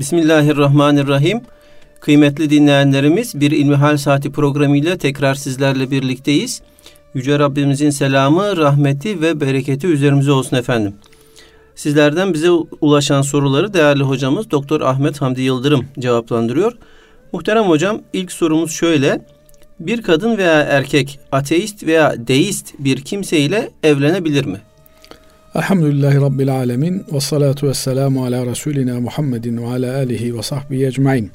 Bismillahirrahmanirrahim. Kıymetli dinleyenlerimiz bir İlmihal Saati programıyla tekrar sizlerle birlikteyiz. Yüce Rabbimizin selamı, rahmeti ve bereketi üzerimize olsun efendim. Sizlerden bize ulaşan soruları değerli hocamız Doktor Ahmet Hamdi Yıldırım cevaplandırıyor. Muhterem hocam ilk sorumuz şöyle. Bir kadın veya erkek ateist veya deist bir kimseyle evlenebilir mi? Elhamdülillahi Rabbil Alemin ve salatu ve selamu ala Resulina Muhammedin ve ala alihi ve sahbihi ecmain.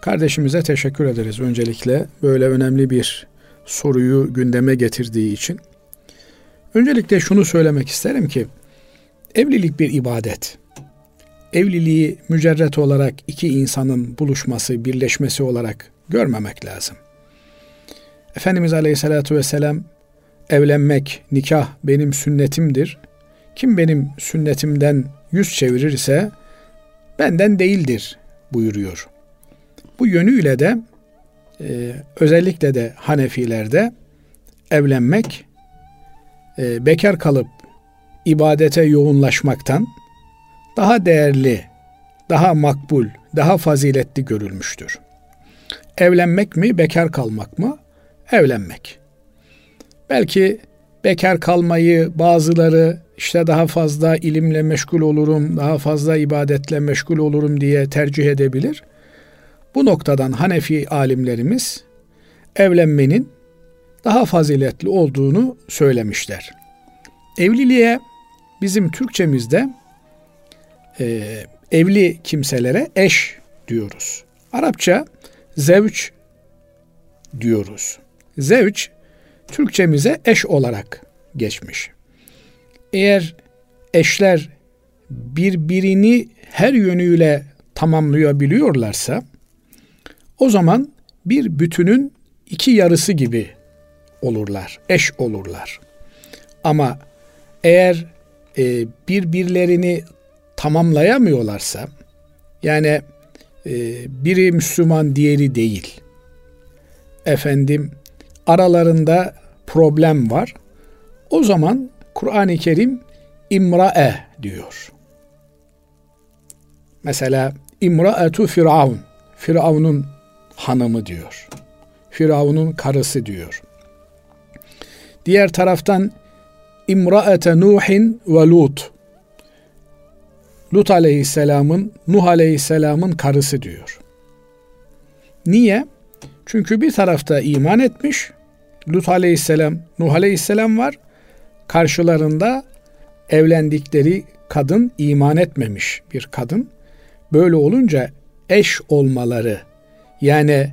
Kardeşimize teşekkür ederiz öncelikle böyle önemli bir soruyu gündeme getirdiği için. Öncelikle şunu söylemek isterim ki evlilik bir ibadet. Evliliği mücerret olarak iki insanın buluşması, birleşmesi olarak görmemek lazım. Efendimiz Aleyhisselatü Vesselam evlenmek, nikah benim sünnetimdir. Kim benim sünnetimden yüz çevirirse benden değildir buyuruyor. Bu yönüyle de e, özellikle de Hanefilerde evlenmek e, bekar kalıp ibadete yoğunlaşmaktan daha değerli, daha makbul, daha faziletli görülmüştür. Evlenmek mi, bekar kalmak mı? Evlenmek. Belki bekar kalmayı bazıları işte daha fazla ilimle meşgul olurum, daha fazla ibadetle meşgul olurum diye tercih edebilir. Bu noktadan Hanefi alimlerimiz evlenmenin daha faziletli olduğunu söylemişler. Evliliğe bizim Türkçemizde e, evli kimselere eş diyoruz. Arapça zevç diyoruz. Zevç Türkçemize eş olarak geçmiş. Eğer eşler birbirini her yönüyle tamamlayabiliyorlarsa o zaman bir bütünün iki yarısı gibi olurlar, eş olurlar. Ama eğer e, birbirlerini tamamlayamıyorlarsa, yani e, biri Müslüman diğeri değil, efendim aralarında problem var. O zaman Kur'an-ı Kerim imra'e diyor. Mesela imra'etu firavun. Firavun'un hanımı diyor. Firavun'un karısı diyor. Diğer taraftan imra'ete Nuhin ve Lut. Lut aleyhisselamın, Nuh aleyhisselamın karısı diyor. Niye? Çünkü bir tarafta iman etmiş, Lut aleyhisselam, Nuh aleyhisselam var. Karşılarında evlendikleri kadın iman etmemiş bir kadın. Böyle olunca eş olmaları yani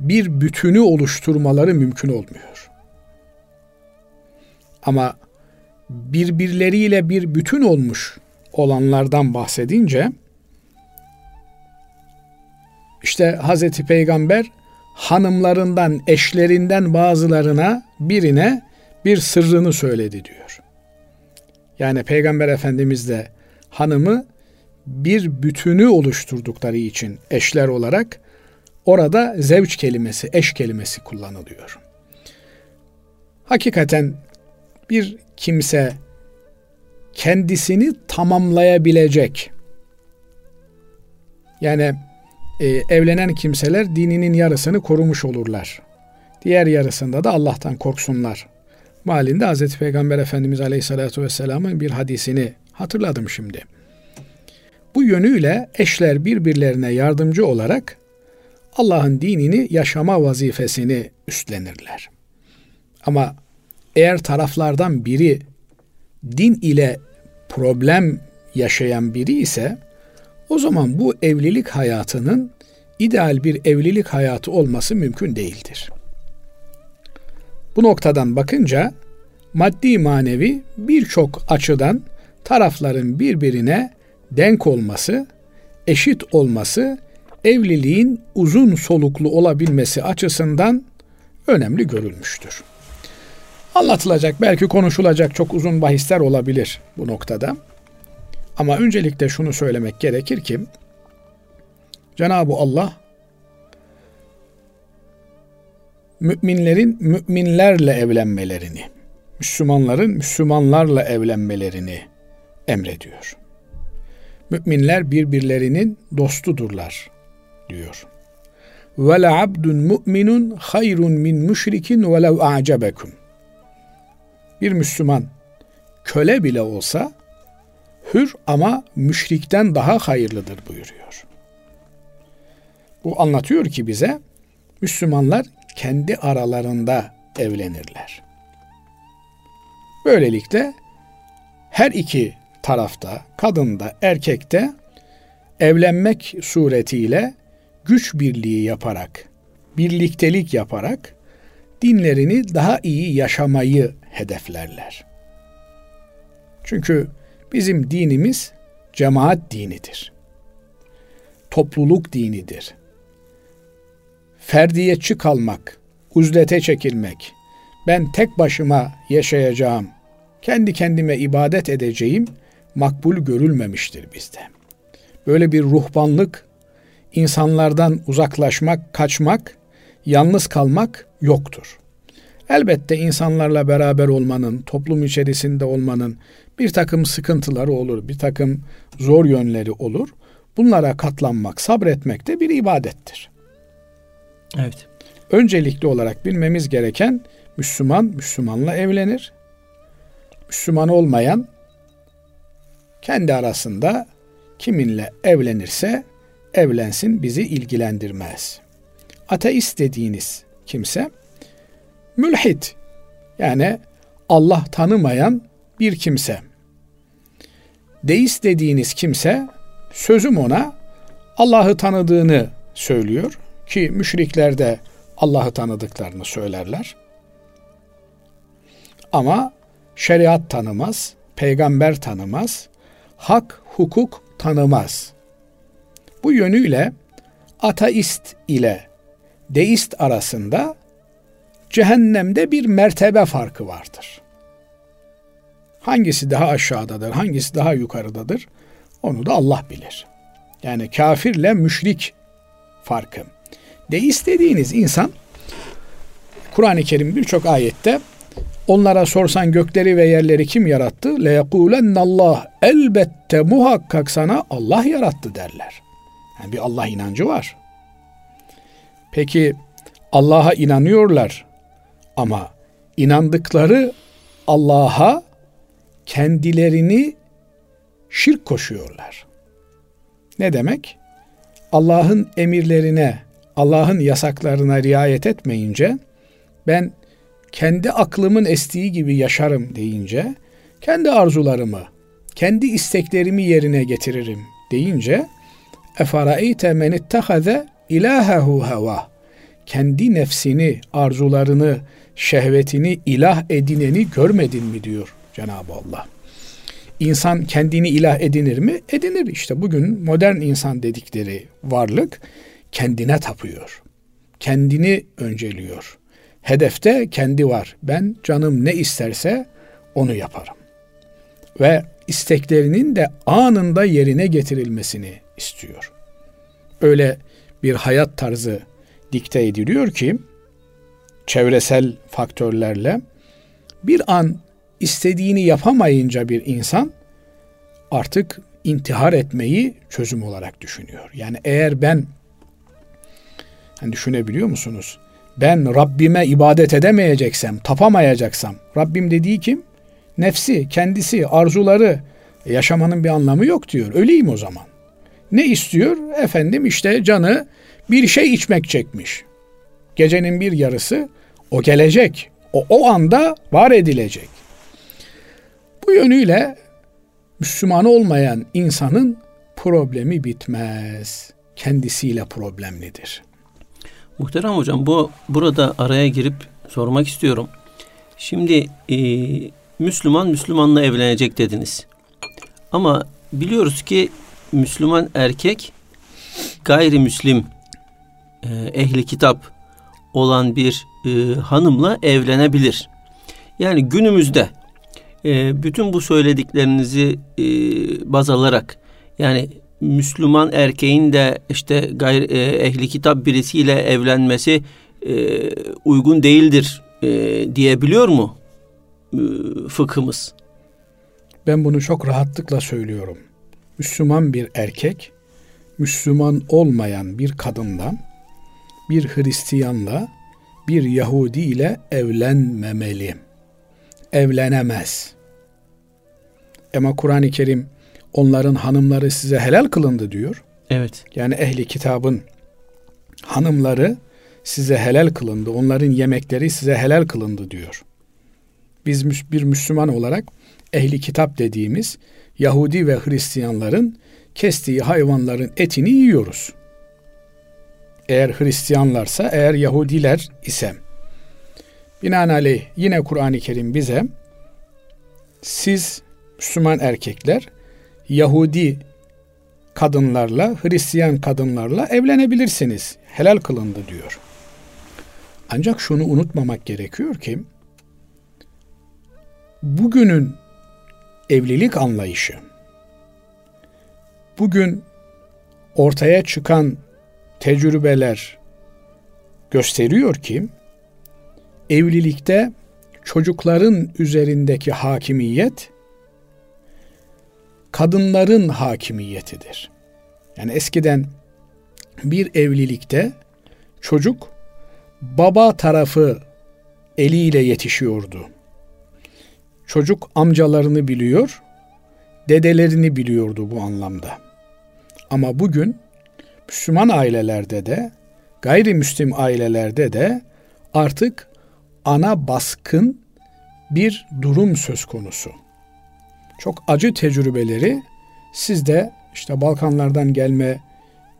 bir bütünü oluşturmaları mümkün olmuyor. Ama birbirleriyle bir bütün olmuş olanlardan bahsedince işte Hazreti Peygamber hanımlarından, eşlerinden bazılarına birine bir sırrını söyledi diyor. Yani Peygamber Efendimiz de hanımı bir bütünü oluşturdukları için eşler olarak orada zevç kelimesi, eş kelimesi kullanılıyor. Hakikaten bir kimse kendisini tamamlayabilecek yani e, evlenen kimseler dininin yarısını korumuş olurlar. Diğer yarısında da Allah'tan korksunlar. Malinde Hz. Peygamber Efendimiz Aleyhisselatü Vesselam'ın bir hadisini hatırladım şimdi. Bu yönüyle eşler birbirlerine yardımcı olarak Allah'ın dinini yaşama vazifesini üstlenirler. Ama eğer taraflardan biri din ile problem yaşayan biri ise o zaman bu evlilik hayatının ideal bir evlilik hayatı olması mümkün değildir. Bu noktadan bakınca maddi manevi birçok açıdan tarafların birbirine denk olması, eşit olması, evliliğin uzun soluklu olabilmesi açısından önemli görülmüştür. Anlatılacak, belki konuşulacak çok uzun bahisler olabilir bu noktada. Ama öncelikle şunu söylemek gerekir ki Cenab-ı Allah müminlerin müminlerle evlenmelerini, Müslümanların Müslümanlarla evlenmelerini emrediyor. Müminler birbirlerinin dostudurlar diyor. Ve la abdun mu'minun hayrun min müşrikin ve lev a'cebekum. Bir Müslüman köle bile olsa hür ama müşrikten daha hayırlıdır buyuruyor. Bu anlatıyor ki bize Müslümanlar kendi aralarında evlenirler. Böylelikle her iki tarafta, kadında, erkekte evlenmek suretiyle güç birliği yaparak, birliktelik yaparak dinlerini daha iyi yaşamayı hedeflerler. Çünkü bizim dinimiz cemaat dinidir. Topluluk dinidir. Ferdiyetçi kalmak, uzlete çekilmek, ben tek başıma yaşayacağım, kendi kendime ibadet edeceğim makbul görülmemiştir bizde. Böyle bir ruhbanlık, insanlardan uzaklaşmak, kaçmak, yalnız kalmak yoktur. Elbette insanlarla beraber olmanın, toplum içerisinde olmanın bir takım sıkıntıları olur, bir takım zor yönleri olur. Bunlara katlanmak, sabretmek de bir ibadettir. Evet. Öncelikli olarak bilmemiz gereken Müslüman Müslümanla evlenir. Müslüman olmayan kendi arasında kiminle evlenirse evlensin bizi ilgilendirmez. Ateist dediğiniz kimse mülhit yani Allah tanımayan bir kimse. Deist dediğiniz kimse sözüm ona Allah'ı tanıdığını söylüyor ki müşrikler de Allah'ı tanıdıklarını söylerler. Ama şeriat tanımaz, peygamber tanımaz, hak, hukuk tanımaz. Bu yönüyle ateist ile deist arasında cehennemde bir mertebe farkı vardır. Hangisi daha aşağıdadır, hangisi daha yukarıdadır onu da Allah bilir. Yani kafirle müşrik farkı. Deist dediğiniz insan Kur'an-ı Kerim birçok ayette onlara sorsan gökleri ve yerleri kim yarattı? Allah elbette muhakkak sana Allah yarattı derler. Yani bir Allah inancı var. Peki Allah'a inanıyorlar ama inandıkları Allah'a kendilerini şirk koşuyorlar. Ne demek? Allah'ın emirlerine, Allah'ın yasaklarına riayet etmeyince ben kendi aklımın estiği gibi yaşarım deyince kendi arzularımı, kendi isteklerimi yerine getiririm deyince efaraeyte men ittehaze ilahehu heva kendi nefsini, arzularını, şehvetini ilah edineni görmedin mi diyor Cenab-ı Allah. İnsan kendini ilah edinir mi? Edinir. İşte bugün modern insan dedikleri varlık kendine tapıyor. Kendini önceliyor. Hedefte kendi var. Ben canım ne isterse onu yaparım. Ve isteklerinin de anında yerine getirilmesini istiyor. Öyle bir hayat tarzı dikte ediliyor ki çevresel faktörlerle bir an istediğini yapamayınca bir insan artık intihar etmeyi çözüm olarak düşünüyor. Yani eğer ben hani düşünebiliyor musunuz? Ben Rabbime ibadet edemeyeceksem, tapamayacaksam, Rabbim dediği kim? Nefsi, kendisi, arzuları, yaşamanın bir anlamı yok diyor. Öleyim o zaman. Ne istiyor? Efendim işte canı bir şey içmek çekmiş. Gecenin bir yarısı o gelecek. O, o anda var edilecek. Bu yönüyle Müslüman olmayan insanın problemi bitmez. Kendisiyle problemlidir. Muhterem hocam bu burada araya girip sormak istiyorum. Şimdi e, Müslüman Müslümanla evlenecek dediniz. Ama biliyoruz ki Müslüman erkek gayrimüslim e, ehli kitap olan bir e, hanımla evlenebilir. Yani günümüzde e, bütün bu söylediklerinizi e, baz alarak yani Müslüman erkeğin de işte gayri, e, ehli kitap birisiyle evlenmesi e, uygun değildir e, diyebiliyor mu e, fıkhımız? Ben bunu çok rahatlıkla söylüyorum. Müslüman bir erkek, Müslüman olmayan bir kadından, bir Hristiyanla, bir Yahudi ile evlenmemeli. Evlenemez. Ama Kur'an-ı Kerim onların hanımları size helal kılındı diyor. Evet. Yani ehli kitabın hanımları size helal kılındı. Onların yemekleri size helal kılındı diyor. Biz bir Müslüman olarak ehli kitap dediğimiz Yahudi ve Hristiyanların kestiği hayvanların etini yiyoruz. Eğer Hristiyanlarsa, eğer Yahudiler ise binaenaleyh yine Kur'an-ı Kerim bize siz Müslüman erkekler Yahudi kadınlarla, Hristiyan kadınlarla evlenebilirsiniz. Helal kılındı diyor. Ancak şunu unutmamak gerekiyor ki bugünün evlilik anlayışı bugün ortaya çıkan tecrübeler gösteriyor ki evlilikte çocukların üzerindeki hakimiyet kadınların hakimiyetidir. Yani eskiden bir evlilikte çocuk baba tarafı eliyle yetişiyordu. Çocuk amcalarını biliyor, dedelerini biliyordu bu anlamda. Ama bugün Müslüman ailelerde de, gayrimüslim ailelerde de artık ana baskın bir durum söz konusu. Çok acı tecrübeleri siz de işte Balkanlardan gelme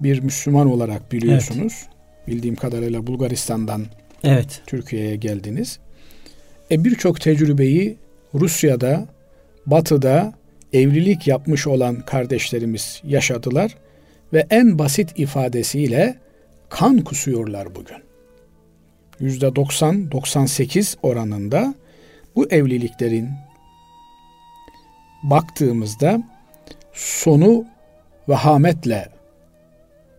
bir Müslüman olarak biliyorsunuz. Evet. Bildiğim kadarıyla Bulgaristan'dan evet. Türkiye'ye geldiniz. E birçok tecrübeyi Rusya'da, Batı'da evlilik yapmış olan kardeşlerimiz yaşadılar ve en basit ifadesiyle kan kusuyorlar bugün. Yüzde 90-98 oranında bu evliliklerin baktığımızda sonu vahametle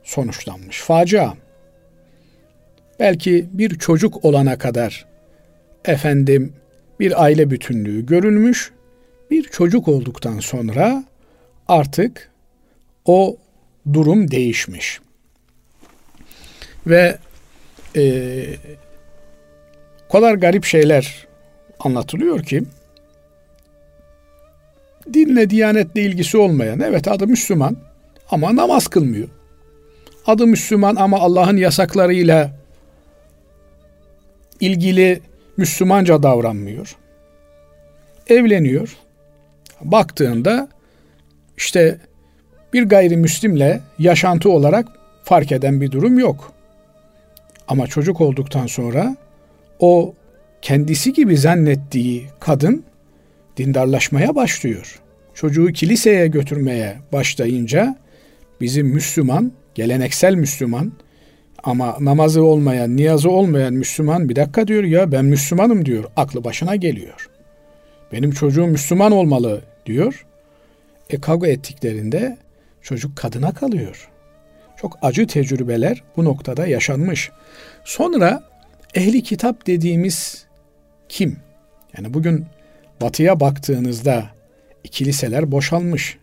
sonuçlanmış. Facia. Belki bir çocuk olana kadar efendim bir aile bütünlüğü görülmüş. Bir çocuk olduktan sonra artık o durum değişmiş. Ve e, kadar garip şeyler anlatılıyor ki dinle, diyanetle ilgisi olmayan, evet adı Müslüman ama namaz kılmıyor. Adı Müslüman ama Allah'ın yasaklarıyla ilgili Müslümanca davranmıyor. Evleniyor. Baktığında işte bir gayrimüslimle yaşantı olarak fark eden bir durum yok. Ama çocuk olduktan sonra o kendisi gibi zannettiği kadın dindarlaşmaya başlıyor. Çocuğu kiliseye götürmeye başlayınca bizim Müslüman, geleneksel Müslüman ama namazı olmayan, niyazı olmayan Müslüman bir dakika diyor ya ben Müslümanım diyor. Aklı başına geliyor. Benim çocuğum Müslüman olmalı diyor. E kavga ettiklerinde çocuk kadına kalıyor. Çok acı tecrübeler bu noktada yaşanmış. Sonra ehli kitap dediğimiz kim? Yani bugün batıya baktığınızda kiliseler boşalmış.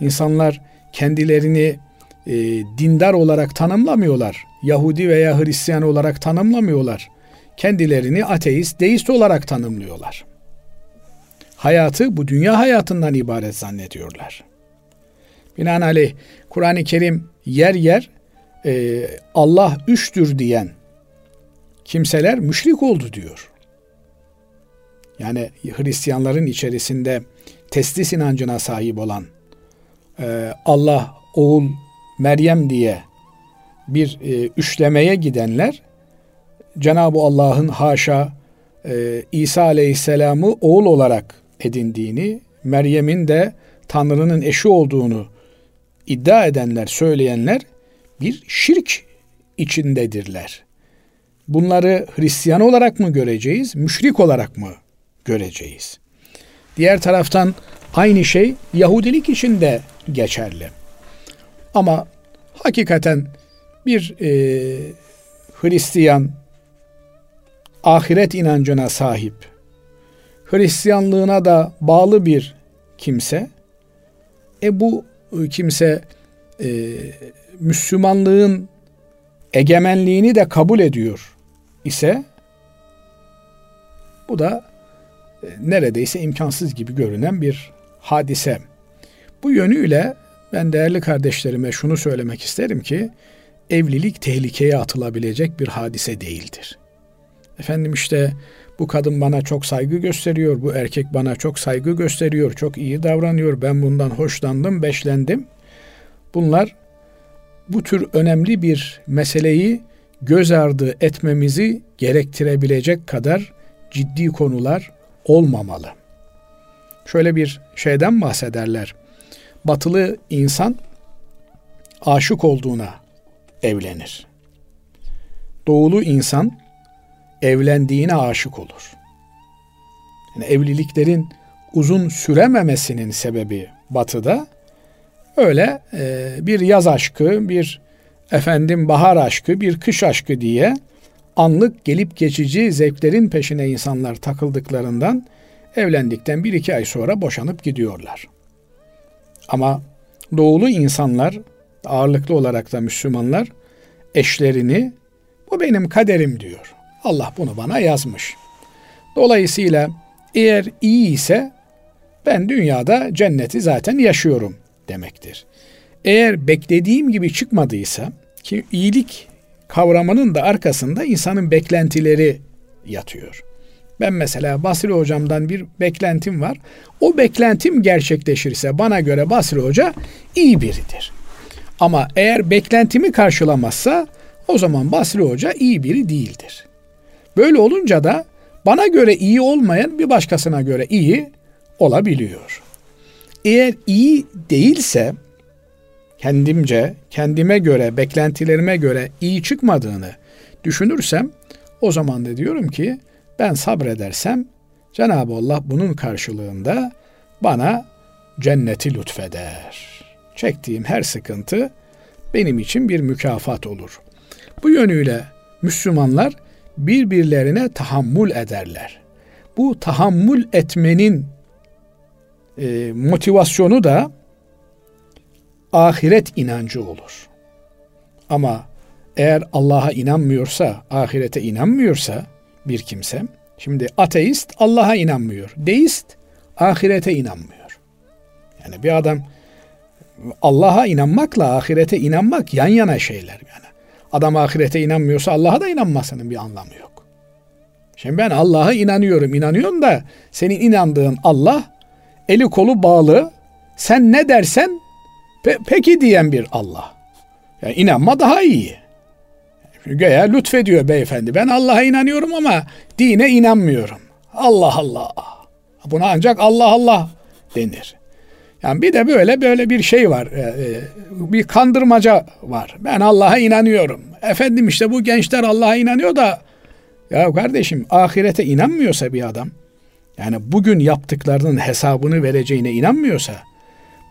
İnsanlar kendilerini e, dindar olarak tanımlamıyorlar. Yahudi veya Hristiyan olarak tanımlamıyorlar. Kendilerini ateist, deist olarak tanımlıyorlar. Hayatı bu dünya hayatından ibaret zannediyorlar. Binaenaleyh Kur'an-ı Kerim yer yer e, Allah üçtür diyen kimseler müşrik oldu diyor. Yani Hristiyanların içerisinde teslis inancına sahip olan e, Allah, oğul, Meryem diye bir e, üçlemeye gidenler Cenab-ı Allah'ın haşa e, İsa Aleyhisselam'ı oğul olarak edindiğini, Meryem'in de Tanrı'nın eşi olduğunu iddia edenler, söyleyenler bir şirk içindedirler. Bunları Hristiyan olarak mı göreceğiz, müşrik olarak mı göreceğiz? Diğer taraftan aynı şey Yahudilik için de geçerli. Ama hakikaten bir e, Hristiyan ahiret inancına sahip, Hristiyanlığına da bağlı bir kimse, e bu kimse e, Müslümanlığın egemenliğini de kabul ediyor ise bu da e, neredeyse imkansız gibi görünen bir hadise. Bu yönüyle ben değerli kardeşlerime şunu söylemek isterim ki evlilik tehlikeye atılabilecek bir hadise değildir. Efendim işte bu kadın bana çok saygı gösteriyor, bu erkek bana çok saygı gösteriyor, çok iyi davranıyor, ben bundan hoşlandım, beşlendim. Bunlar bu tür önemli bir meseleyi göz ardı etmemizi gerektirebilecek kadar ciddi konular olmamalı. Şöyle bir şeyden bahsederler. Batılı insan aşık olduğuna evlenir. Doğulu insan evlendiğine aşık olur. Yani evliliklerin uzun sürememesinin sebebi batıda öyle e, bir yaz aşkı, bir efendim bahar aşkı, bir kış aşkı diye anlık gelip geçici zevklerin peşine insanlar takıldıklarından evlendikten bir iki ay sonra boşanıp gidiyorlar. Ama doğulu insanlar, ağırlıklı olarak da Müslümanlar eşlerini bu benim kaderim diyor. Allah bunu bana yazmış. Dolayısıyla eğer iyi ise ben dünyada cenneti zaten yaşıyorum demektir. Eğer beklediğim gibi çıkmadıysa ki iyilik kavramının da arkasında insanın beklentileri yatıyor. Ben mesela Basri hocamdan bir beklentim var. O beklentim gerçekleşirse bana göre Basri hoca iyi biridir. Ama eğer beklentimi karşılamazsa o zaman Basri hoca iyi biri değildir. Böyle olunca da bana göre iyi olmayan bir başkasına göre iyi olabiliyor. Eğer iyi değilse kendimce, kendime göre, beklentilerime göre iyi çıkmadığını düşünürsem o zaman da diyorum ki ben sabredersem Cenab-ı Allah bunun karşılığında bana cenneti lütfeder. Çektiğim her sıkıntı benim için bir mükafat olur. Bu yönüyle Müslümanlar birbirlerine tahammül ederler. Bu tahammül etmenin e, motivasyonu da ahiret inancı olur. Ama eğer Allah'a inanmıyorsa, ahirete inanmıyorsa bir kimse, şimdi ateist Allah'a inanmıyor, deist ahirete inanmıyor. Yani bir adam Allah'a inanmakla ahirete inanmak yan yana şeyler yani. Adam ahirete inanmıyorsa Allah'a da inanmasının bir anlamı yok. Şimdi ben Allah'a inanıyorum, inanıyorum da senin inandığın Allah eli kolu bağlı. Sen ne dersen pe- peki diyen bir Allah. Yani inanma daha iyi. Göya lütfediyor beyefendi. Ben Allah'a inanıyorum ama dine inanmıyorum. Allah Allah. Buna ancak Allah Allah denir. Yani bir de böyle böyle bir şey var. E, e, bir kandırmaca var. Ben Allah'a inanıyorum. Efendim işte bu gençler Allah'a inanıyor da ya kardeşim ahirete inanmıyorsa bir adam yani bugün yaptıklarının hesabını vereceğine inanmıyorsa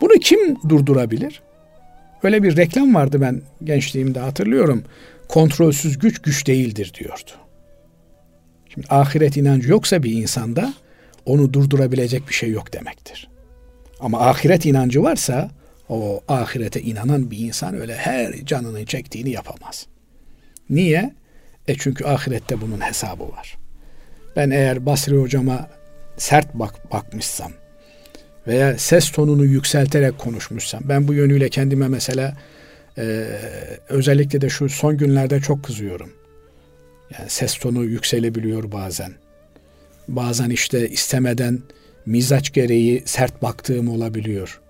bunu kim durdurabilir? Öyle bir reklam vardı ben gençliğimde hatırlıyorum. Kontrolsüz güç güç değildir diyordu. Şimdi ahiret inancı yoksa bir insanda onu durdurabilecek bir şey yok demektir. Ama ahiret inancı varsa o ahirete inanan bir insan öyle her canının çektiğini yapamaz. Niye? E çünkü ahirette bunun hesabı var. Ben eğer Basri hocama sert bak bakmışsam veya ses tonunu yükselterek konuşmuşsam ben bu yönüyle kendime mesela e, özellikle de şu son günlerde çok kızıyorum. Yani ses tonu yükselebiliyor bazen. Bazen işte istemeden mizaç gereği sert baktığım olabiliyor.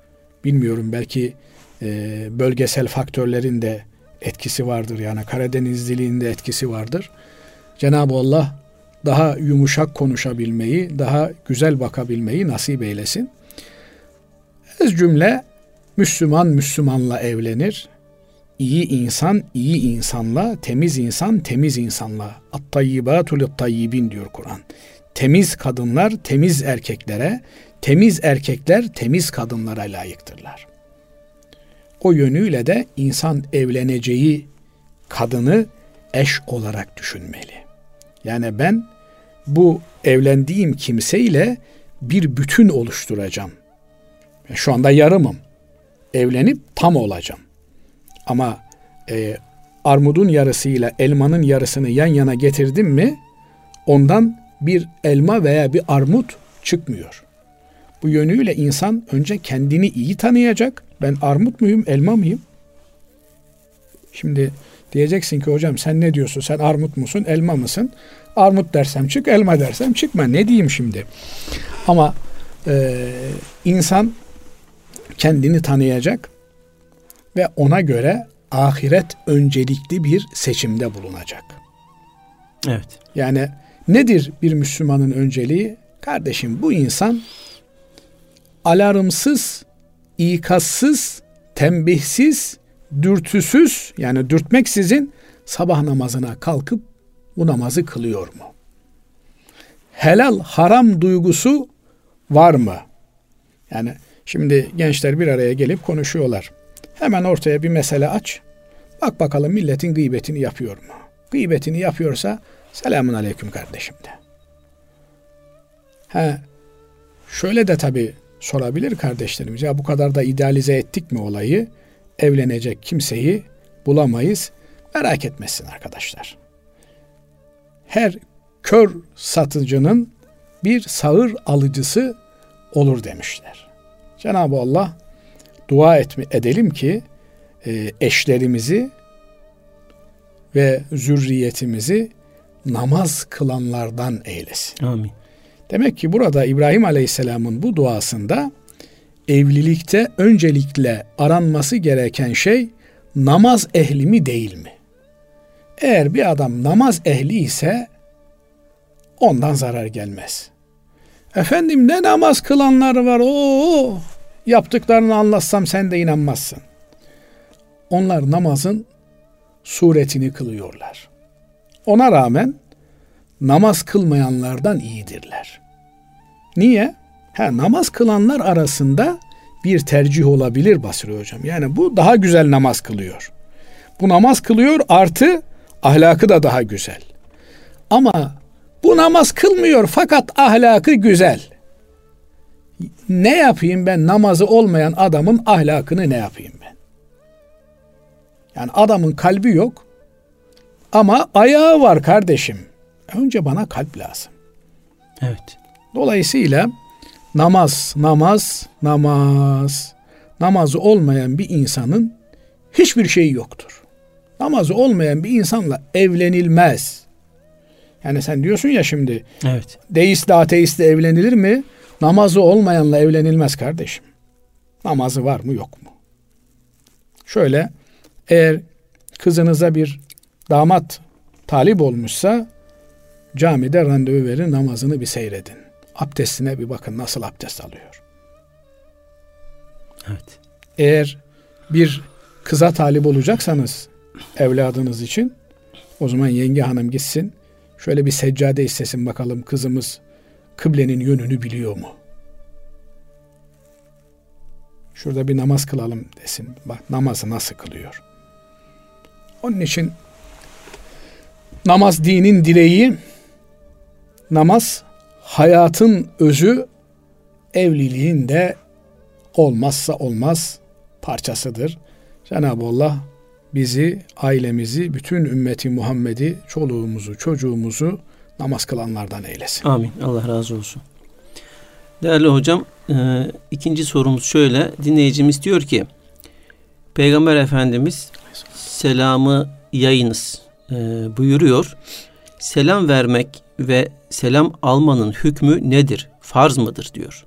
Bilmiyorum belki e, bölgesel faktörlerin de etkisi vardır. Yani Karadenizliliğin de etkisi vardır. Cenab-ı Allah daha yumuşak konuşabilmeyi, daha güzel bakabilmeyi nasip eylesin. Ez cümle Müslüman Müslümanla evlenir. İyi insan iyi insanla, temiz insan temiz insanla. At-tayyibatul tayyibin diyor Kur'an. Temiz kadınlar temiz erkeklere, temiz erkekler temiz kadınlara layıktırlar. O yönüyle de insan evleneceği kadını eş olarak düşünmeli. Yani ben bu evlendiğim kimseyle bir bütün oluşturacağım. Şu anda yarımım. evlenip tam olacağım. Ama e, armudun yarısıyla elmanın yarısını yan yana getirdim mi ondan bir elma veya bir armut çıkmıyor. Bu yönüyle insan önce kendini iyi tanıyacak. Ben armut muyum, elma mıyım? Şimdi diyeceksin ki hocam sen ne diyorsun? Sen armut musun, elma mısın? Armut dersem çık, elma dersem çıkma. Ne diyeyim şimdi? Ama e, insan kendini tanıyacak ve ona göre ahiret öncelikli bir seçimde bulunacak. Evet. Yani nedir bir Müslümanın önceliği? Kardeşim bu insan alarmsız, ikazsız, tembihsiz, dürtüsüz yani dürtmeksizin sabah namazına kalkıp bu namazı kılıyor mu? Helal haram duygusu var mı? Yani şimdi gençler bir araya gelip konuşuyorlar. Hemen ortaya bir mesele aç. Bak bakalım milletin gıybetini yapıyor mu? Gıybetini yapıyorsa selamun aleyküm kardeşim de. He, şöyle de tabii sorabilir kardeşlerimiz. Ya bu kadar da idealize ettik mi olayı? Evlenecek kimseyi bulamayız. Merak etmesin arkadaşlar. Her kör satıcının bir sağır alıcısı olur demişler. Cenab-ı Allah dua etme, edelim ki e, eşlerimizi ve zürriyetimizi namaz kılanlardan eylesin. Amin. Demek ki burada İbrahim Aleyhisselam'ın bu duasında evlilikte öncelikle aranması gereken şey namaz ehli mi değil mi? Eğer bir adam namaz ehli ise ondan zarar gelmez. Efendim ne namaz kılanlar var o yaptıklarını anlatsam sen de inanmazsın. Onlar namazın suretini kılıyorlar. Ona rağmen namaz kılmayanlardan iyidirler. Niye? Ha, namaz kılanlar arasında bir tercih olabilir Basri Hocam. Yani bu daha güzel namaz kılıyor. Bu namaz kılıyor artı ahlakı da daha güzel. Ama bu namaz kılmıyor fakat ahlakı güzel. Ne yapayım ben namazı olmayan adamın ahlakını ne yapayım ben? Yani adamın kalbi yok ama ayağı var kardeşim. Önce bana kalp lazım. Evet. Dolayısıyla namaz, namaz, namaz. Namazı olmayan bir insanın hiçbir şeyi yoktur. Namazı olmayan bir insanla evlenilmez. Yani sen diyorsun ya şimdi evet. deistle ateistle evlenilir mi? Namazı olmayanla evlenilmez kardeşim. Namazı var mı yok mu? Şöyle eğer kızınıza bir damat talip olmuşsa camide randevu verin namazını bir seyredin. Abdestine bir bakın nasıl abdest alıyor. Evet. Eğer bir kıza talip olacaksanız evladınız için o zaman yenge hanım gitsin şöyle bir seccade istesin bakalım kızımız kıblenin yönünü biliyor mu? Şurada bir namaz kılalım desin. Bak namazı nasıl kılıyor. Onun için namaz dinin direği, namaz hayatın özü, evliliğin de olmazsa olmaz parçasıdır. Cenab-ı Allah bizi, ailemizi, bütün ümmeti Muhammed'i, çoluğumuzu, çocuğumuzu namaz kılanlardan eylesin. Amin. Allah razı olsun. Değerli hocam, e, ikinci sorumuz şöyle. Dinleyicimiz diyor ki, Peygamber Efendimiz selamı yayınız e, buyuruyor. Selam vermek ve selam almanın hükmü nedir? Farz mıdır diyor.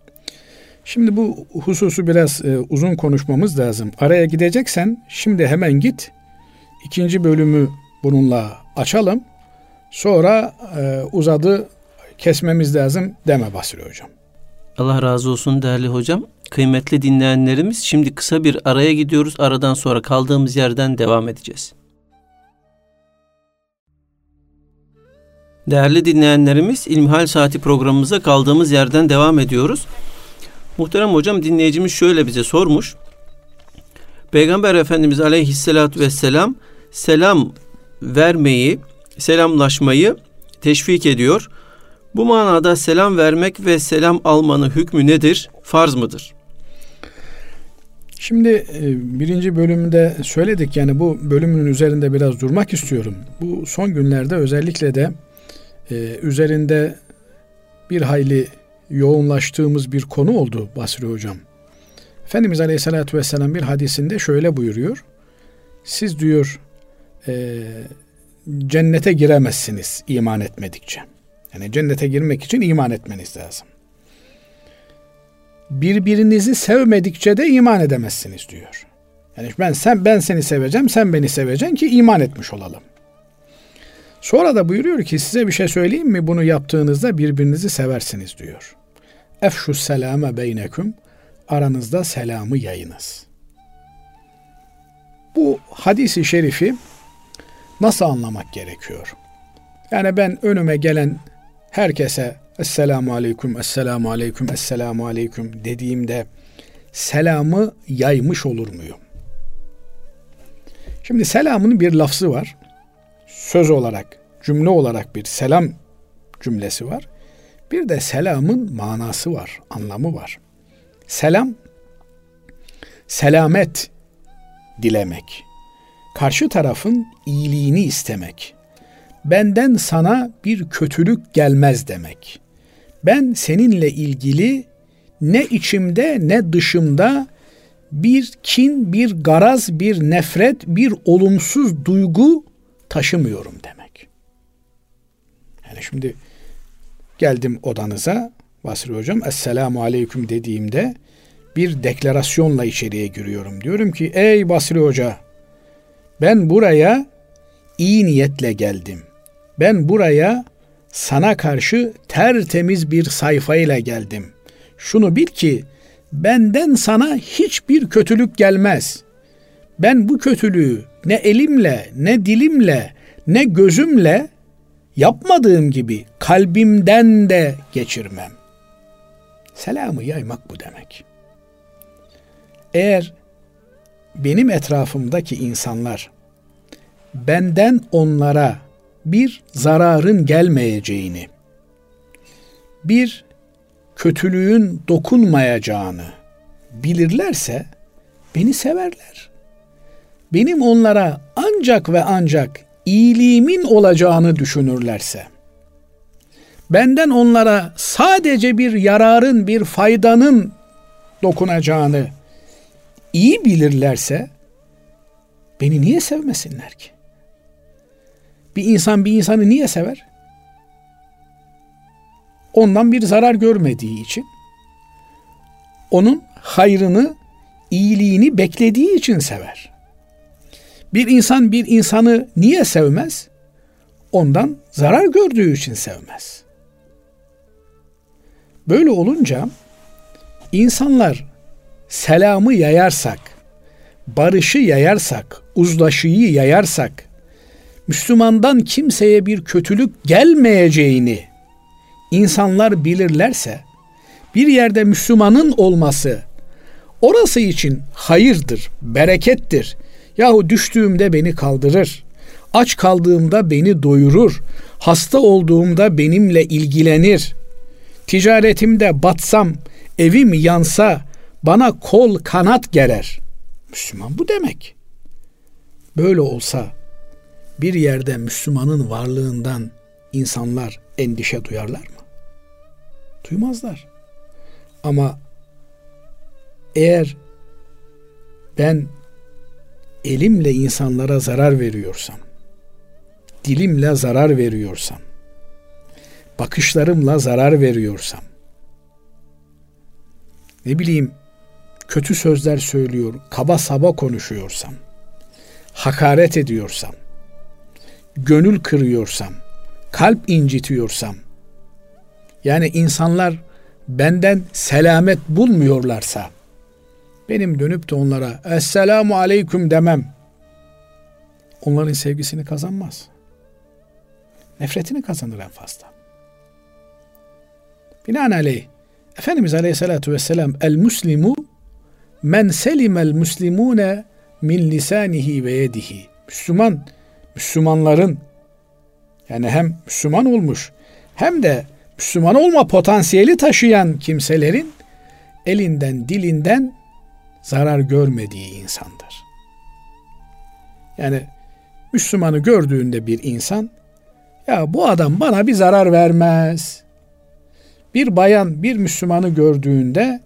Şimdi bu hususu biraz e, uzun konuşmamız lazım. Araya gideceksen şimdi hemen git. İkinci bölümü bununla açalım. Sonra e, uzadı kesmemiz lazım deme Basri Hocam. Allah razı olsun değerli hocam. Kıymetli dinleyenlerimiz şimdi kısa bir araya gidiyoruz. Aradan sonra kaldığımız yerden devam edeceğiz. Değerli dinleyenlerimiz İlmihal Saati programımıza kaldığımız yerden devam ediyoruz. Muhterem hocam dinleyicimiz şöyle bize sormuş. Peygamber Efendimiz Aleyhisselatü Vesselam selam vermeyi, selamlaşmayı teşvik ediyor. Bu manada selam vermek ve selam almanın hükmü nedir? Farz mıdır? Şimdi e, birinci bölümde söyledik yani bu bölümün üzerinde biraz durmak istiyorum. Bu son günlerde özellikle de e, üzerinde bir hayli yoğunlaştığımız bir konu oldu Basri Hocam. Efendimiz Aleyhisselatü Vesselam bir hadisinde şöyle buyuruyor. Siz diyor e, cennete giremezsiniz iman etmedikçe. Yani cennete girmek için iman etmeniz lazım. Birbirinizi sevmedikçe de iman edemezsiniz diyor. Yani ben sen ben seni seveceğim, sen beni seveceksin ki iman etmiş olalım. Sonra da buyuruyor ki size bir şey söyleyeyim mi? Bunu yaptığınızda birbirinizi seversiniz diyor. Efşu selame beyneküm aranızda selamı yayınız. Bu hadisi şerifi nasıl anlamak gerekiyor? Yani ben önüme gelen herkese Esselamu Aleyküm, Esselamu Aleyküm, Esselamu Aleyküm dediğimde selamı yaymış olur muyum? Şimdi selamın bir lafzı var. Söz olarak, cümle olarak bir selam cümlesi var. Bir de selamın manası var, anlamı var. Selam, selamet dilemek. Karşı tarafın iyiliğini istemek. Benden sana bir kötülük gelmez demek. Ben seninle ilgili ne içimde ne dışımda bir kin, bir garaz, bir nefret, bir olumsuz duygu taşımıyorum demek. Yani şimdi geldim odanıza Basri Hocam Esselamu Aleyküm dediğimde bir deklarasyonla içeriye giriyorum. Diyorum ki ey Basri Hoca ben buraya iyi niyetle geldim. Ben buraya sana karşı tertemiz bir sayfayla geldim. Şunu bil ki benden sana hiçbir kötülük gelmez. Ben bu kötülüğü ne elimle, ne dilimle, ne gözümle yapmadığım gibi kalbimden de geçirmem. Selamı yaymak bu demek. Eğer benim etrafımdaki insanlar benden onlara bir zararın gelmeyeceğini, bir kötülüğün dokunmayacağını bilirlerse beni severler. Benim onlara ancak ve ancak iyiliğimin olacağını düşünürlerse, benden onlara sadece bir yararın, bir faydanın dokunacağını iyi bilirlerse beni niye sevmesinler ki? Bir insan bir insanı niye sever? Ondan bir zarar görmediği için, onun hayrını, iyiliğini beklediği için sever. Bir insan bir insanı niye sevmez? Ondan zarar gördüğü için sevmez. Böyle olunca insanlar selamı yayarsak, barışı yayarsak, uzlaşıyı yayarsak, Müslümandan kimseye bir kötülük gelmeyeceğini insanlar bilirlerse, bir yerde Müslümanın olması orası için hayırdır, berekettir. Yahu düştüğümde beni kaldırır. Aç kaldığımda beni doyurur. Hasta olduğumda benimle ilgilenir. Ticaretimde batsam, evim yansa bana kol kanat gerer. Müslüman bu demek. Böyle olsa bir yerde Müslümanın varlığından insanlar endişe duyarlar mı? Duymazlar. Ama eğer ben elimle insanlara zarar veriyorsam, dilimle zarar veriyorsam, bakışlarımla zarar veriyorsam, ne bileyim kötü sözler söylüyor, kaba saba konuşuyorsam, hakaret ediyorsam, gönül kırıyorsam, kalp incitiyorsam, yani insanlar benden selamet bulmuyorlarsa, benim dönüp de onlara Esselamu Aleyküm demem, onların sevgisini kazanmaz. Nefretini kazanır en fazla. Binaenaleyh, Efendimiz Aleyhisselatü Vesselam el muslimu men selimel muslimune min lisanihi ve yedihi. Müslüman, Müslümanların yani hem Müslüman olmuş hem de Müslüman olma potansiyeli taşıyan kimselerin elinden, dilinden zarar görmediği insandır. Yani Müslümanı gördüğünde bir insan ya bu adam bana bir zarar vermez. Bir bayan bir Müslümanı gördüğünde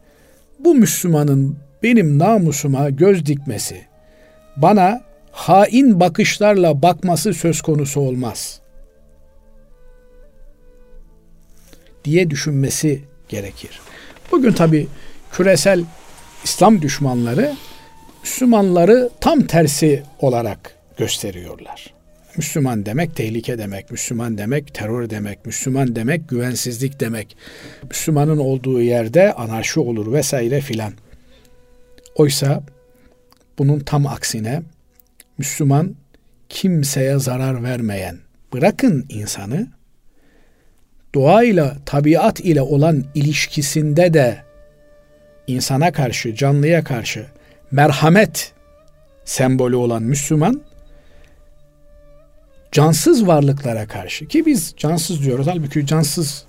bu Müslümanın benim namusuma göz dikmesi, bana hain bakışlarla bakması söz konusu olmaz. diye düşünmesi gerekir. Bugün tabi küresel İslam düşmanları Müslümanları tam tersi olarak gösteriyorlar. Müslüman demek tehlike demek, Müslüman demek terör demek, Müslüman demek güvensizlik demek. Müslümanın olduğu yerde anarşi olur vesaire filan. Oysa bunun tam aksine Müslüman kimseye zarar vermeyen, bırakın insanı doğayla, tabiat ile olan ilişkisinde de insana karşı, canlıya karşı merhamet sembolü olan Müslüman cansız varlıklara karşı ki biz cansız diyoruz halbuki cansız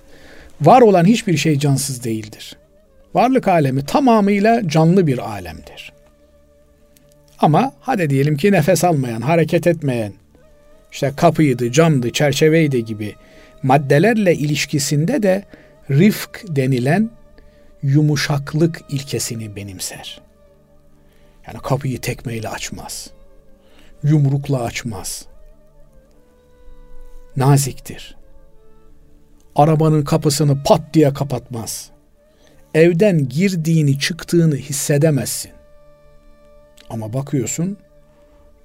var olan hiçbir şey cansız değildir. Varlık alemi tamamıyla canlı bir alemdir. Ama hadi diyelim ki nefes almayan, hareket etmeyen, işte kapıydı, camdı, çerçeveydi gibi maddelerle ilişkisinde de rifk denilen yumuşaklık ilkesini benimser. Yani kapıyı tekmeyle açmaz. Yumrukla açmaz. Naziktir. Arabanın kapısını pat diye kapatmaz. Evden girdiğini çıktığını hissedemezsin. Ama bakıyorsun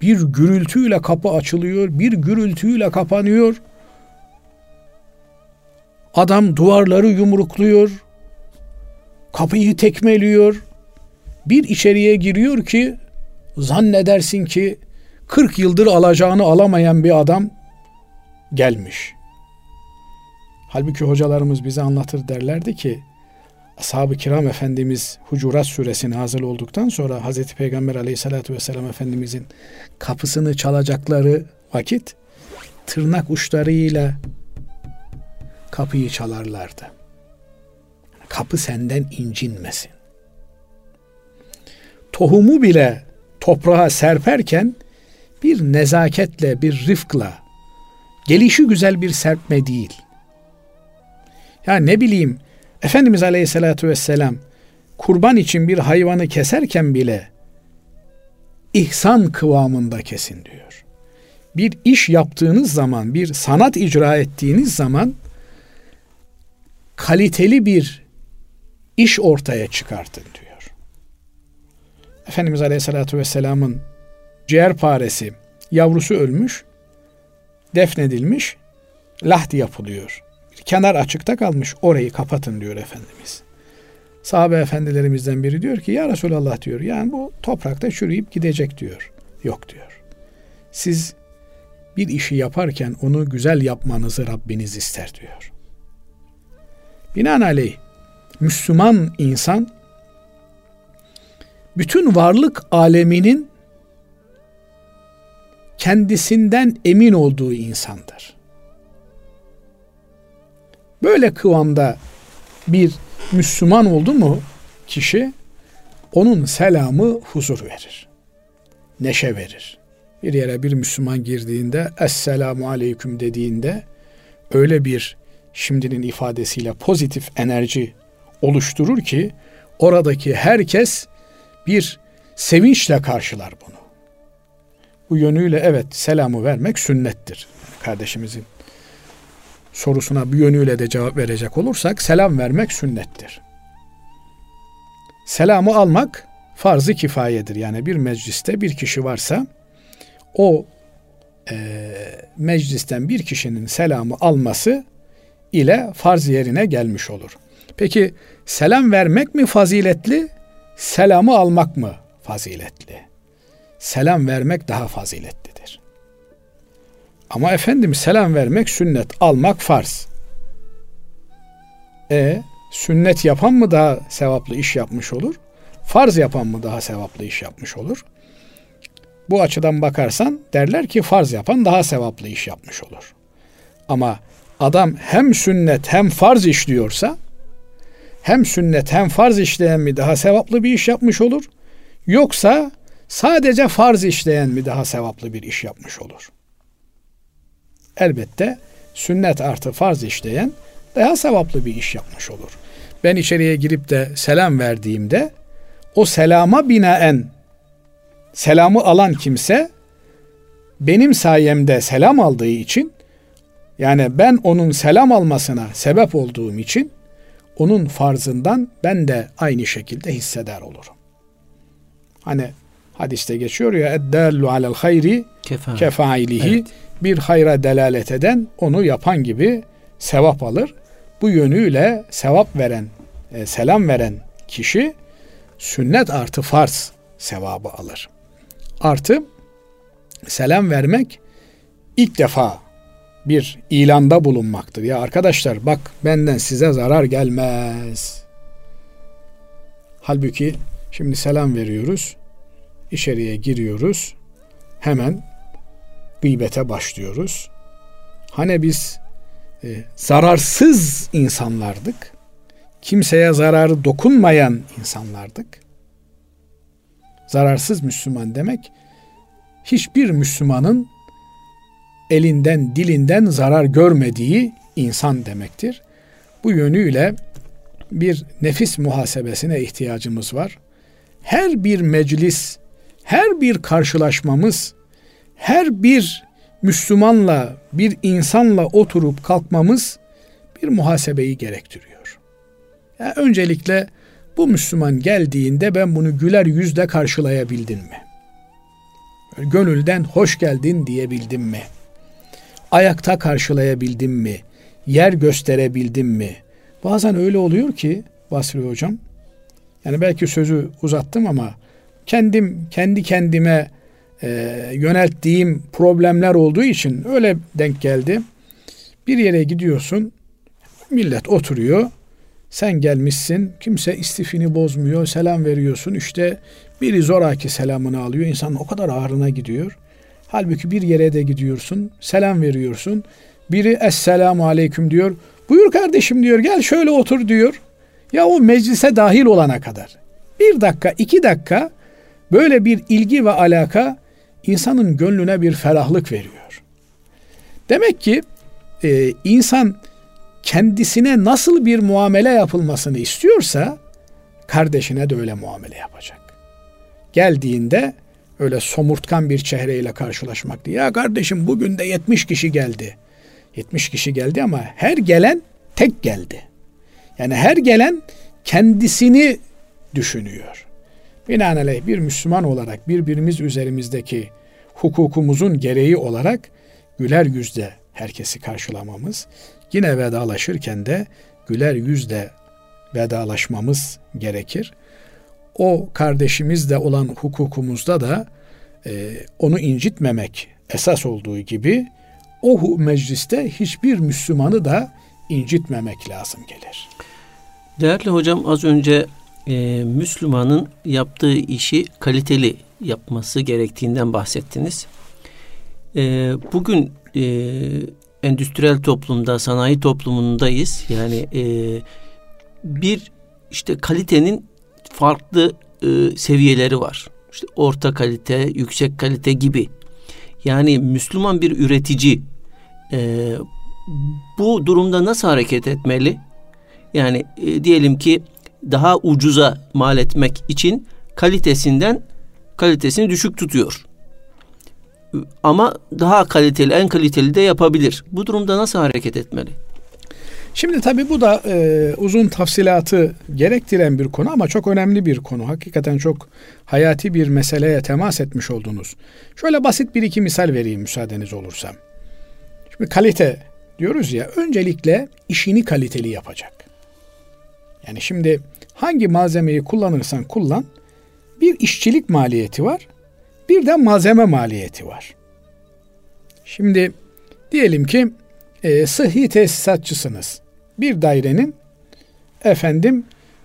bir gürültüyle kapı açılıyor, bir gürültüyle kapanıyor. Adam duvarları yumrukluyor, kapıyı tekmeliyor. Bir içeriye giriyor ki zannedersin ki 40 yıldır alacağını alamayan bir adam gelmiş. Halbuki hocalarımız bize anlatır derlerdi ki Ashab-ı Kiram Efendimiz Hucurat suresine hazır olduktan sonra Hazreti Peygamber aleyhissalatü vesselam Efendimizin kapısını çalacakları vakit tırnak uçlarıyla kapıyı çalarlardı. Kapı senden incinmesin. Tohumu bile toprağa serperken bir nezaketle, bir rıfkla, gelişi güzel bir serpme değil. Ya ne bileyim, Efendimiz Aleyhisselatü Vesselam kurban için bir hayvanı keserken bile ihsan kıvamında kesin diyor. Bir iş yaptığınız zaman, bir sanat icra ettiğiniz zaman kaliteli bir iş ortaya çıkartın diyor. Efendimiz Aleyhisselatü Vesselam'ın ciğerparesi yavrusu ölmüş, defnedilmiş, lahdi yapılıyor. Bir kenar açıkta kalmış, orayı kapatın diyor Efendimiz. Sahabe efendilerimizden biri diyor ki ya Resulallah diyor yani bu toprakta çürüyüp gidecek diyor. Yok diyor. Siz bir işi yaparken onu güzel yapmanızı Rabbiniz ister diyor. Binaenaleyh Müslüman insan bütün varlık aleminin kendisinden emin olduğu insandır. Böyle kıvamda bir Müslüman oldu mu kişi onun selamı huzur verir. Neşe verir. Bir yere bir Müslüman girdiğinde Esselamu Aleyküm dediğinde öyle bir şimdinin ifadesiyle pozitif enerji oluşturur ki oradaki herkes bir sevinçle karşılar bunu. Bu yönüyle evet selamı vermek sünnettir. Kardeşimizin sorusuna bu yönüyle de cevap verecek olursak selam vermek sünnettir. Selamı almak farz-ı kifayedir. Yani bir mecliste bir kişi varsa o e, meclisten bir kişinin selamı alması ile farz yerine gelmiş olur. Peki selam vermek mi faziletli, selamı almak mı faziletli? Selam vermek daha faziletlidir. Ama efendim selam vermek sünnet, almak farz. E sünnet yapan mı daha sevaplı iş yapmış olur? Farz yapan mı daha sevaplı iş yapmış olur? Bu açıdan bakarsan derler ki farz yapan daha sevaplı iş yapmış olur. Ama adam hem sünnet hem farz işliyorsa hem sünnet hem farz işleyen mi daha sevaplı bir iş yapmış olur Yoksa sadece farz işleyen mi daha sevaplı bir iş yapmış olur? Elbette sünnet artı farz işleyen daha sevaplı bir iş yapmış olur. Ben içeriye girip de selam verdiğimde o selama binaen selamı alan kimse benim sayemde selam aldığı için yani ben onun selam almasına sebep olduğum için onun farzından ben de aynı şekilde hisseder olurum. Hani hadiste geçiyor ya eddallu alel hayri kefailihi evet. bir hayra delalet eden onu yapan gibi sevap alır. Bu yönüyle sevap veren, e, selam veren kişi sünnet artı farz sevabı alır. Artı selam vermek ilk defa bir ilanda bulunmaktır. Ya arkadaşlar bak benden size zarar gelmez. Halbuki şimdi selam veriyoruz. içeriye giriyoruz. Hemen gıybete başlıyoruz. Hani biz e, zararsız insanlardık. Kimseye zararı dokunmayan insanlardık. Zararsız Müslüman demek hiçbir Müslümanın elinden dilinden zarar görmediği insan demektir. Bu yönüyle bir nefis muhasebesine ihtiyacımız var. Her bir meclis, her bir karşılaşmamız, her bir Müslümanla, bir insanla oturup kalkmamız bir muhasebeyi gerektiriyor. Yani öncelikle bu Müslüman geldiğinde ben bunu güler yüzle karşılayabildim mi? Gönülden hoş geldin diyebildim mi? Ayakta karşılayabildim mi? Yer gösterebildim mi? Bazen öyle oluyor ki Basri hocam. Yani belki sözü uzattım ama kendim kendi kendime e, yönelttiğim problemler olduğu için öyle denk geldi. Bir yere gidiyorsun, millet oturuyor, sen gelmişsin, kimse istifini bozmuyor, selam veriyorsun. İşte biri zoraki selamını alıyor, insan o kadar ağrına gidiyor. Halbuki bir yere de gidiyorsun, selam veriyorsun. Biri Esselamu Aleyküm diyor. Buyur kardeşim diyor, gel şöyle otur diyor. Ya o meclise dahil olana kadar. Bir dakika, iki dakika böyle bir ilgi ve alaka insanın gönlüne bir ferahlık veriyor. Demek ki e, insan kendisine nasıl bir muamele yapılmasını istiyorsa kardeşine de öyle muamele yapacak. Geldiğinde öyle somurtkan bir çehreyle karşılaşmak diye. Ya kardeşim bugün de 70 kişi geldi. 70 kişi geldi ama her gelen tek geldi. Yani her gelen kendisini düşünüyor. Binaenaleyh bir Müslüman olarak birbirimiz üzerimizdeki hukukumuzun gereği olarak güler yüzle herkesi karşılamamız, yine vedalaşırken de güler yüzle vedalaşmamız gerekir. O kardeşimizle olan hukukumuzda da e, onu incitmemek esas olduğu gibi o mecliste hiçbir Müslümanı da incitmemek lazım gelir. Değerli hocam az önce e, Müslümanın yaptığı işi kaliteli yapması gerektiğinden bahsettiniz. E, bugün e, endüstriyel toplumda, sanayi toplumundayız. Yani e, bir işte kalitenin farklı e, seviyeleri var. İşte orta kalite, yüksek kalite gibi. Yani Müslüman bir üretici e, bu durumda nasıl hareket etmeli? Yani e, diyelim ki daha ucuza mal etmek için kalitesinden kalitesini düşük tutuyor. Ama daha kaliteli, en kaliteli de yapabilir. Bu durumda nasıl hareket etmeli? Şimdi tabii bu da e, uzun tafsilatı gerektiren bir konu ama çok önemli bir konu. Hakikaten çok hayati bir meseleye temas etmiş oldunuz. Şöyle basit bir iki misal vereyim müsaadeniz olursa. Şimdi kalite diyoruz ya öncelikle işini kaliteli yapacak. Yani şimdi hangi malzemeyi kullanırsan kullan bir işçilik maliyeti var bir de malzeme maliyeti var. Şimdi diyelim ki e, sıhhi tesisatçısınız. Bir dairenin efendim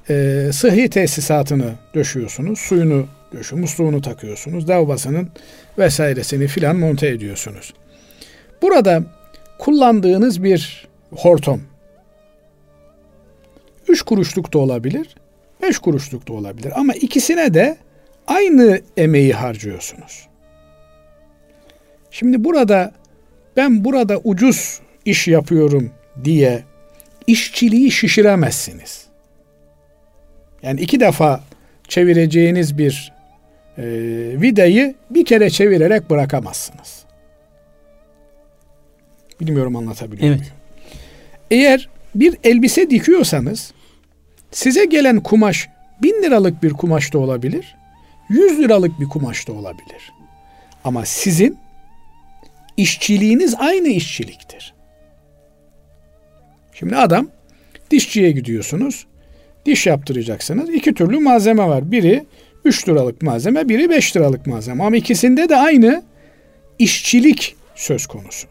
e, sıhhi tesisatını döşüyorsunuz. Suyunu döşü, musluğunu takıyorsunuz. Davbasının vesairesini filan monte ediyorsunuz. Burada kullandığınız bir hortum 3 kuruşluk da olabilir, 5 kuruşluk da olabilir. Ama ikisine de aynı emeği harcıyorsunuz. Şimdi burada ben burada ucuz iş yapıyorum diye işçiliği şişiremezsiniz. Yani iki defa çevireceğiniz bir e, vidayı bir kere çevirerek bırakamazsınız. Bilmiyorum anlatabiliyor evet. muyum? Eğer bir elbise dikiyorsanız size gelen kumaş bin liralık bir kumaş da olabilir, yüz liralık bir kumaş da olabilir. Ama sizin işçiliğiniz aynı işçiliktir. Şimdi adam dişçiye gidiyorsunuz. Diş yaptıracaksınız. İki türlü malzeme var. Biri 3 liralık malzeme, biri 5 liralık malzeme. Ama ikisinde de aynı işçilik söz konusu.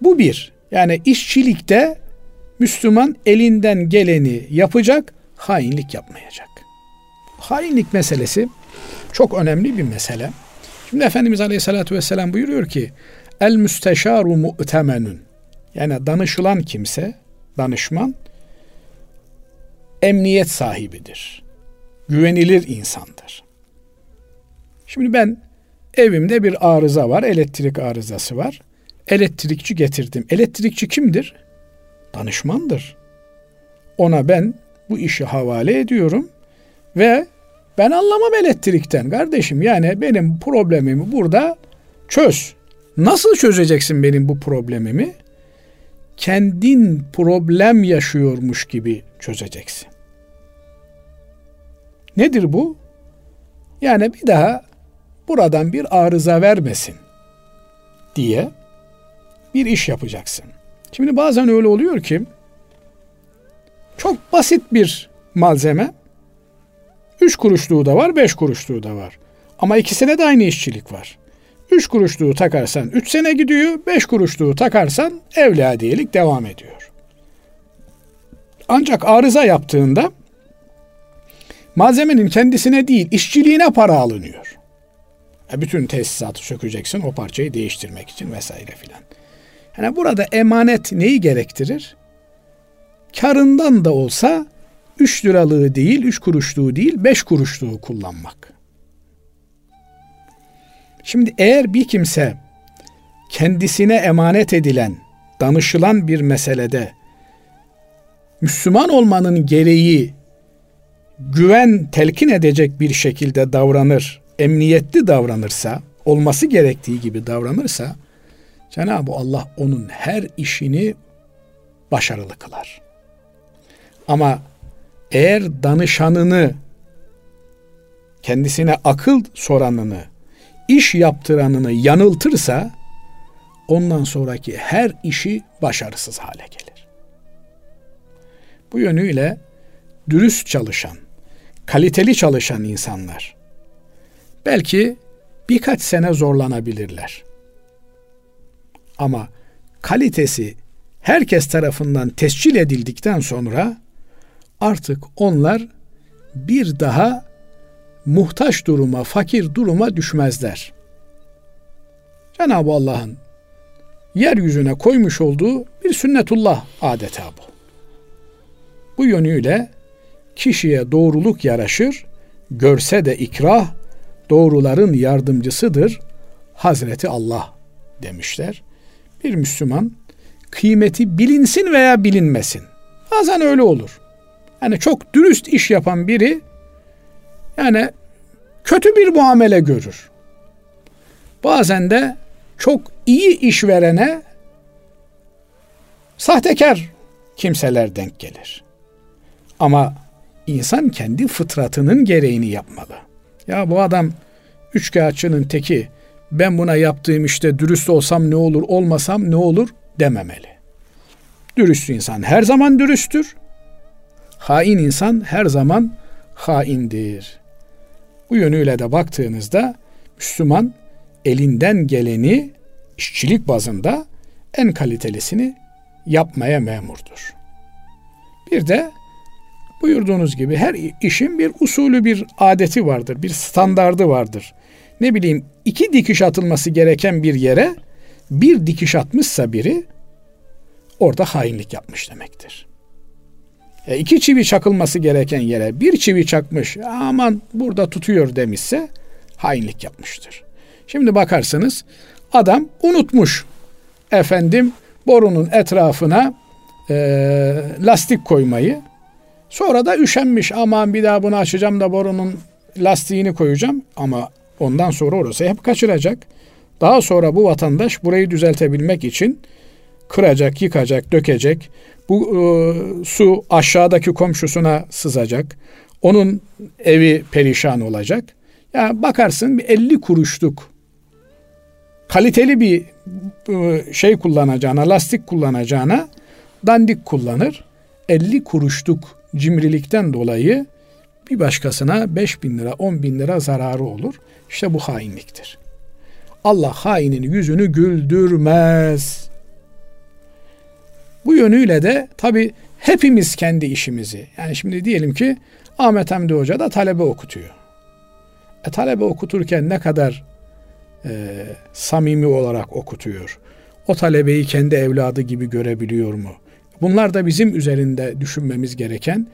Bu bir. Yani işçilikte Müslüman elinden geleni yapacak, hainlik yapmayacak. Hainlik meselesi çok önemli bir mesele. Şimdi Efendimiz Aleyhisselatü Vesselam buyuruyor ki El müsteşaru mu'temenun yani danışılan kimse, danışman emniyet sahibidir. Güvenilir insandır. Şimdi ben evimde bir arıza var, elektrik arızası var. Elektrikçi getirdim. Elektrikçi kimdir? Danışmandır. Ona ben bu işi havale ediyorum ve ben anlamam elektrikten kardeşim. Yani benim problemimi burada çöz. Nasıl çözeceksin benim bu problemimi? Kendin problem yaşıyormuş gibi çözeceksin. Nedir bu? Yani bir daha buradan bir arıza vermesin diye bir iş yapacaksın. Şimdi bazen öyle oluyor ki çok basit bir malzeme 3 kuruşluğu da var, 5 kuruşluğu da var. Ama ikisine de aynı işçilik var. 3 kuruşluğu takarsan 3 sene gidiyor, 5 kuruşluğu takarsan evladiyelik devam ediyor. Ancak arıza yaptığında malzemenin kendisine değil, işçiliğine para alınıyor. E bütün tesisatı sökeceksin o parçayı değiştirmek için vesaire filan. Yani burada emanet neyi gerektirir? Karından da olsa 3 liralığı değil, 3 kuruşluğu değil, 5 kuruşluğu kullanmak. Şimdi eğer bir kimse kendisine emanet edilen, danışılan bir meselede Müslüman olmanın gereği güven telkin edecek bir şekilde davranır, emniyetli davranırsa, olması gerektiği gibi davranırsa Cenab-ı Allah onun her işini başarılı kılar. Ama eğer danışanını, kendisine akıl soranını, iş yaptıranını yanıltırsa ondan sonraki her işi başarısız hale gelir. Bu yönüyle dürüst çalışan, kaliteli çalışan insanlar belki birkaç sene zorlanabilirler. Ama kalitesi herkes tarafından tescil edildikten sonra artık onlar bir daha muhtaç duruma, fakir duruma düşmezler. Cenab-ı Allah'ın yeryüzüne koymuş olduğu bir sünnetullah adeta bu. Bu yönüyle kişiye doğruluk yaraşır, görse de ikrah, doğruların yardımcısıdır Hazreti Allah demişler. Bir Müslüman kıymeti bilinsin veya bilinmesin. Bazen öyle olur. Yani çok dürüst iş yapan biri yani kötü bir muamele görür. Bazen de çok iyi iş verene sahtekar kimseler denk gelir. Ama insan kendi fıtratının gereğini yapmalı. Ya bu adam üçkağıtçının teki ben buna yaptığım işte dürüst olsam ne olur olmasam ne olur dememeli. Dürüst insan her zaman dürüsttür. Hain insan her zaman haindir. Bu yönüyle de baktığınızda Müslüman elinden geleni işçilik bazında en kalitelisini yapmaya memurdur. Bir de buyurduğunuz gibi her işin bir usulü bir adeti vardır, bir standardı vardır. Ne bileyim iki dikiş atılması gereken bir yere bir dikiş atmışsa biri orada hainlik yapmış demektir. E iki çivi çakılması gereken yere bir çivi çakmış aman burada tutuyor demişse hainlik yapmıştır. Şimdi bakarsınız adam unutmuş efendim borunun etrafına e, lastik koymayı. Sonra da üşenmiş aman bir daha bunu açacağım da borunun lastiğini koyacağım ama ondan sonra orası hep kaçıracak. Daha sonra bu vatandaş burayı düzeltebilmek için kıracak, yıkacak, dökecek. Bu e, su aşağıdaki komşusuna sızacak. Onun evi perişan olacak. Ya bakarsın bir 50 kuruşluk kaliteli bir e, şey kullanacağına, lastik kullanacağına dandik kullanır. 50 kuruşluk cimrilikten dolayı bir başkasına 5 bin lira, 10 bin lira zararı olur. İşte bu hainliktir. Allah hainin yüzünü güldürmez. Bu yönüyle de tabi hepimiz kendi işimizi. Yani şimdi diyelim ki Ahmet Hamdi Hoca da talebe okutuyor. E, talebe okuturken ne kadar e, samimi olarak okutuyor. O talebeyi kendi evladı gibi görebiliyor mu? Bunlar da bizim üzerinde düşünmemiz gereken,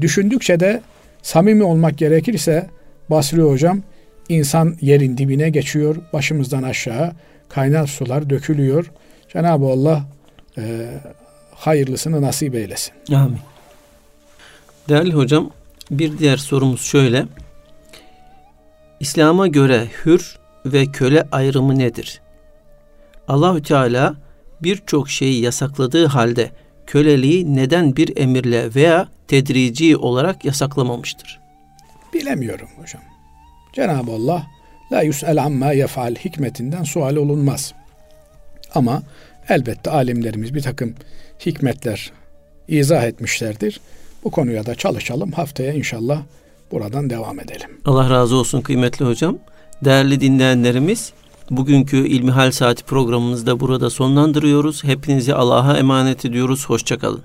düşündükçe de samimi olmak gerekirse Basri Hocam insan yerin dibine geçiyor, başımızdan aşağı kaynar sular dökülüyor. Cenab-ı Allah e, hayırlısını nasip eylesin. Amin. Değerli hocam bir diğer sorumuz şöyle. İslam'a göre hür ve köle ayrımı nedir? Allahü Teala birçok şeyi yasakladığı halde köleliği neden bir emirle veya tedrici olarak yasaklamamıştır? Bilemiyorum hocam. Cenab-ı Allah la yus'el amma yefal hikmetinden sual olunmaz. Ama elbette alimlerimiz bir takım hikmetler izah etmişlerdir. Bu konuya da çalışalım. Haftaya inşallah buradan devam edelim. Allah razı olsun kıymetli hocam. Değerli dinleyenlerimiz, bugünkü İlmihal Saati programımızda burada sonlandırıyoruz. Hepinizi Allah'a emanet ediyoruz. Hoşçakalın.